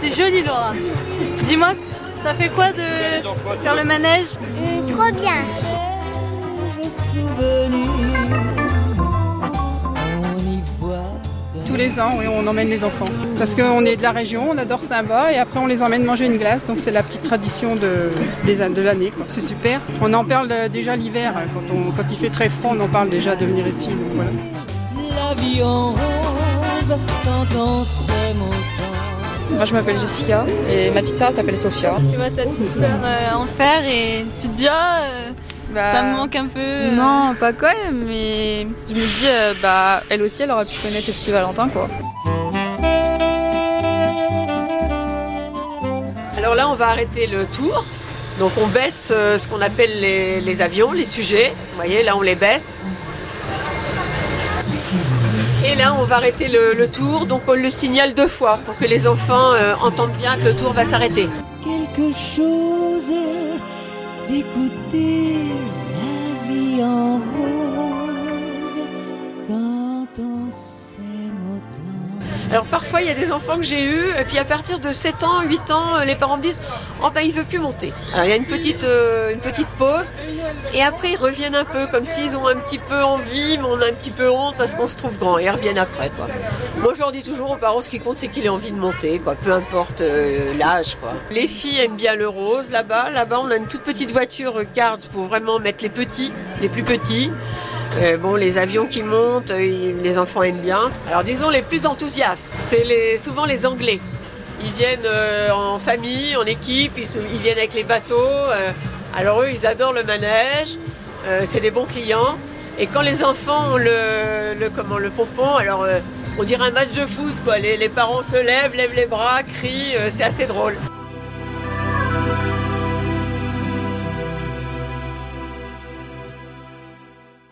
C'était joli Laura. Dis-moi, ça fait quoi de faire le manège Hum, trop bien. Tous les ans, oui, on emmène les enfants. Parce qu'on est de la région, on adore Saint-Va et après on les emmène manger une glace. Donc c'est la petite tradition de, de l'année. C'est super. On en parle euh, déjà l'hiver. hein. Quand, on- quand il fait très froid, on en parle déjà de venir ici. donc voilà. La vie en rose quand on s'aime autant. Moi je m'appelle Jessica et ma petite sœur elle s'appelle Sophia. Tu vois ta petite sœur euh, en faire et tu te dis ah, euh, ça me manque un peu. euh. Non, pas quand même, mais je me dis, euh, bah, elle aussi, elle aurait pu connaître le petit Valentin, quoi. Alors là, on va arrêter le tour. Donc on baisse ce qu'on appelle les, les avions, les sujets. Vous voyez, là on les baisse. Et là, on va arrêter le, tour. Donc on le signale deux fois pour que les enfants euh, entendent bien que le tour va s'arrêter. Quelque chose d'écouter la vie en rose Alors parfois, il y a des enfants que j'ai eus, et puis à partir de 7 ans, 8 ans, les parents me disent Oh ben il veut plus monter. Alors il y a une petite, euh, une petite pause, et après ils reviennent un peu, comme s'ils ont un petit peu envie, mais on a un petit peu honte parce qu'on se trouve grand, et ils reviennent après. Quoi. Moi je leur dis toujours aux parents ce qui compte c'est qu'il ait envie de monter, quoi, peu importe euh, l'âge. Quoi. Les filles aiment bien le rose là-bas. Là-bas on a une toute petite voiture euh, Cards pour vraiment mettre les petits, les plus petits. Euh, bon, les avions qui montent, les enfants aiment bien. Alors disons les plus enthousiastes, c'est souvent les Anglais. Ils viennent euh, en famille, en équipe, ils, viennent avec les bateaux. euh, alors eux, ils adorent le manège, c'est des bons clients. Et quand les enfants ont le, pompon, alors on dirait un match de foot, quoi. Les, parents se lèvent, lèvent les bras, crient, c'est assez drôle.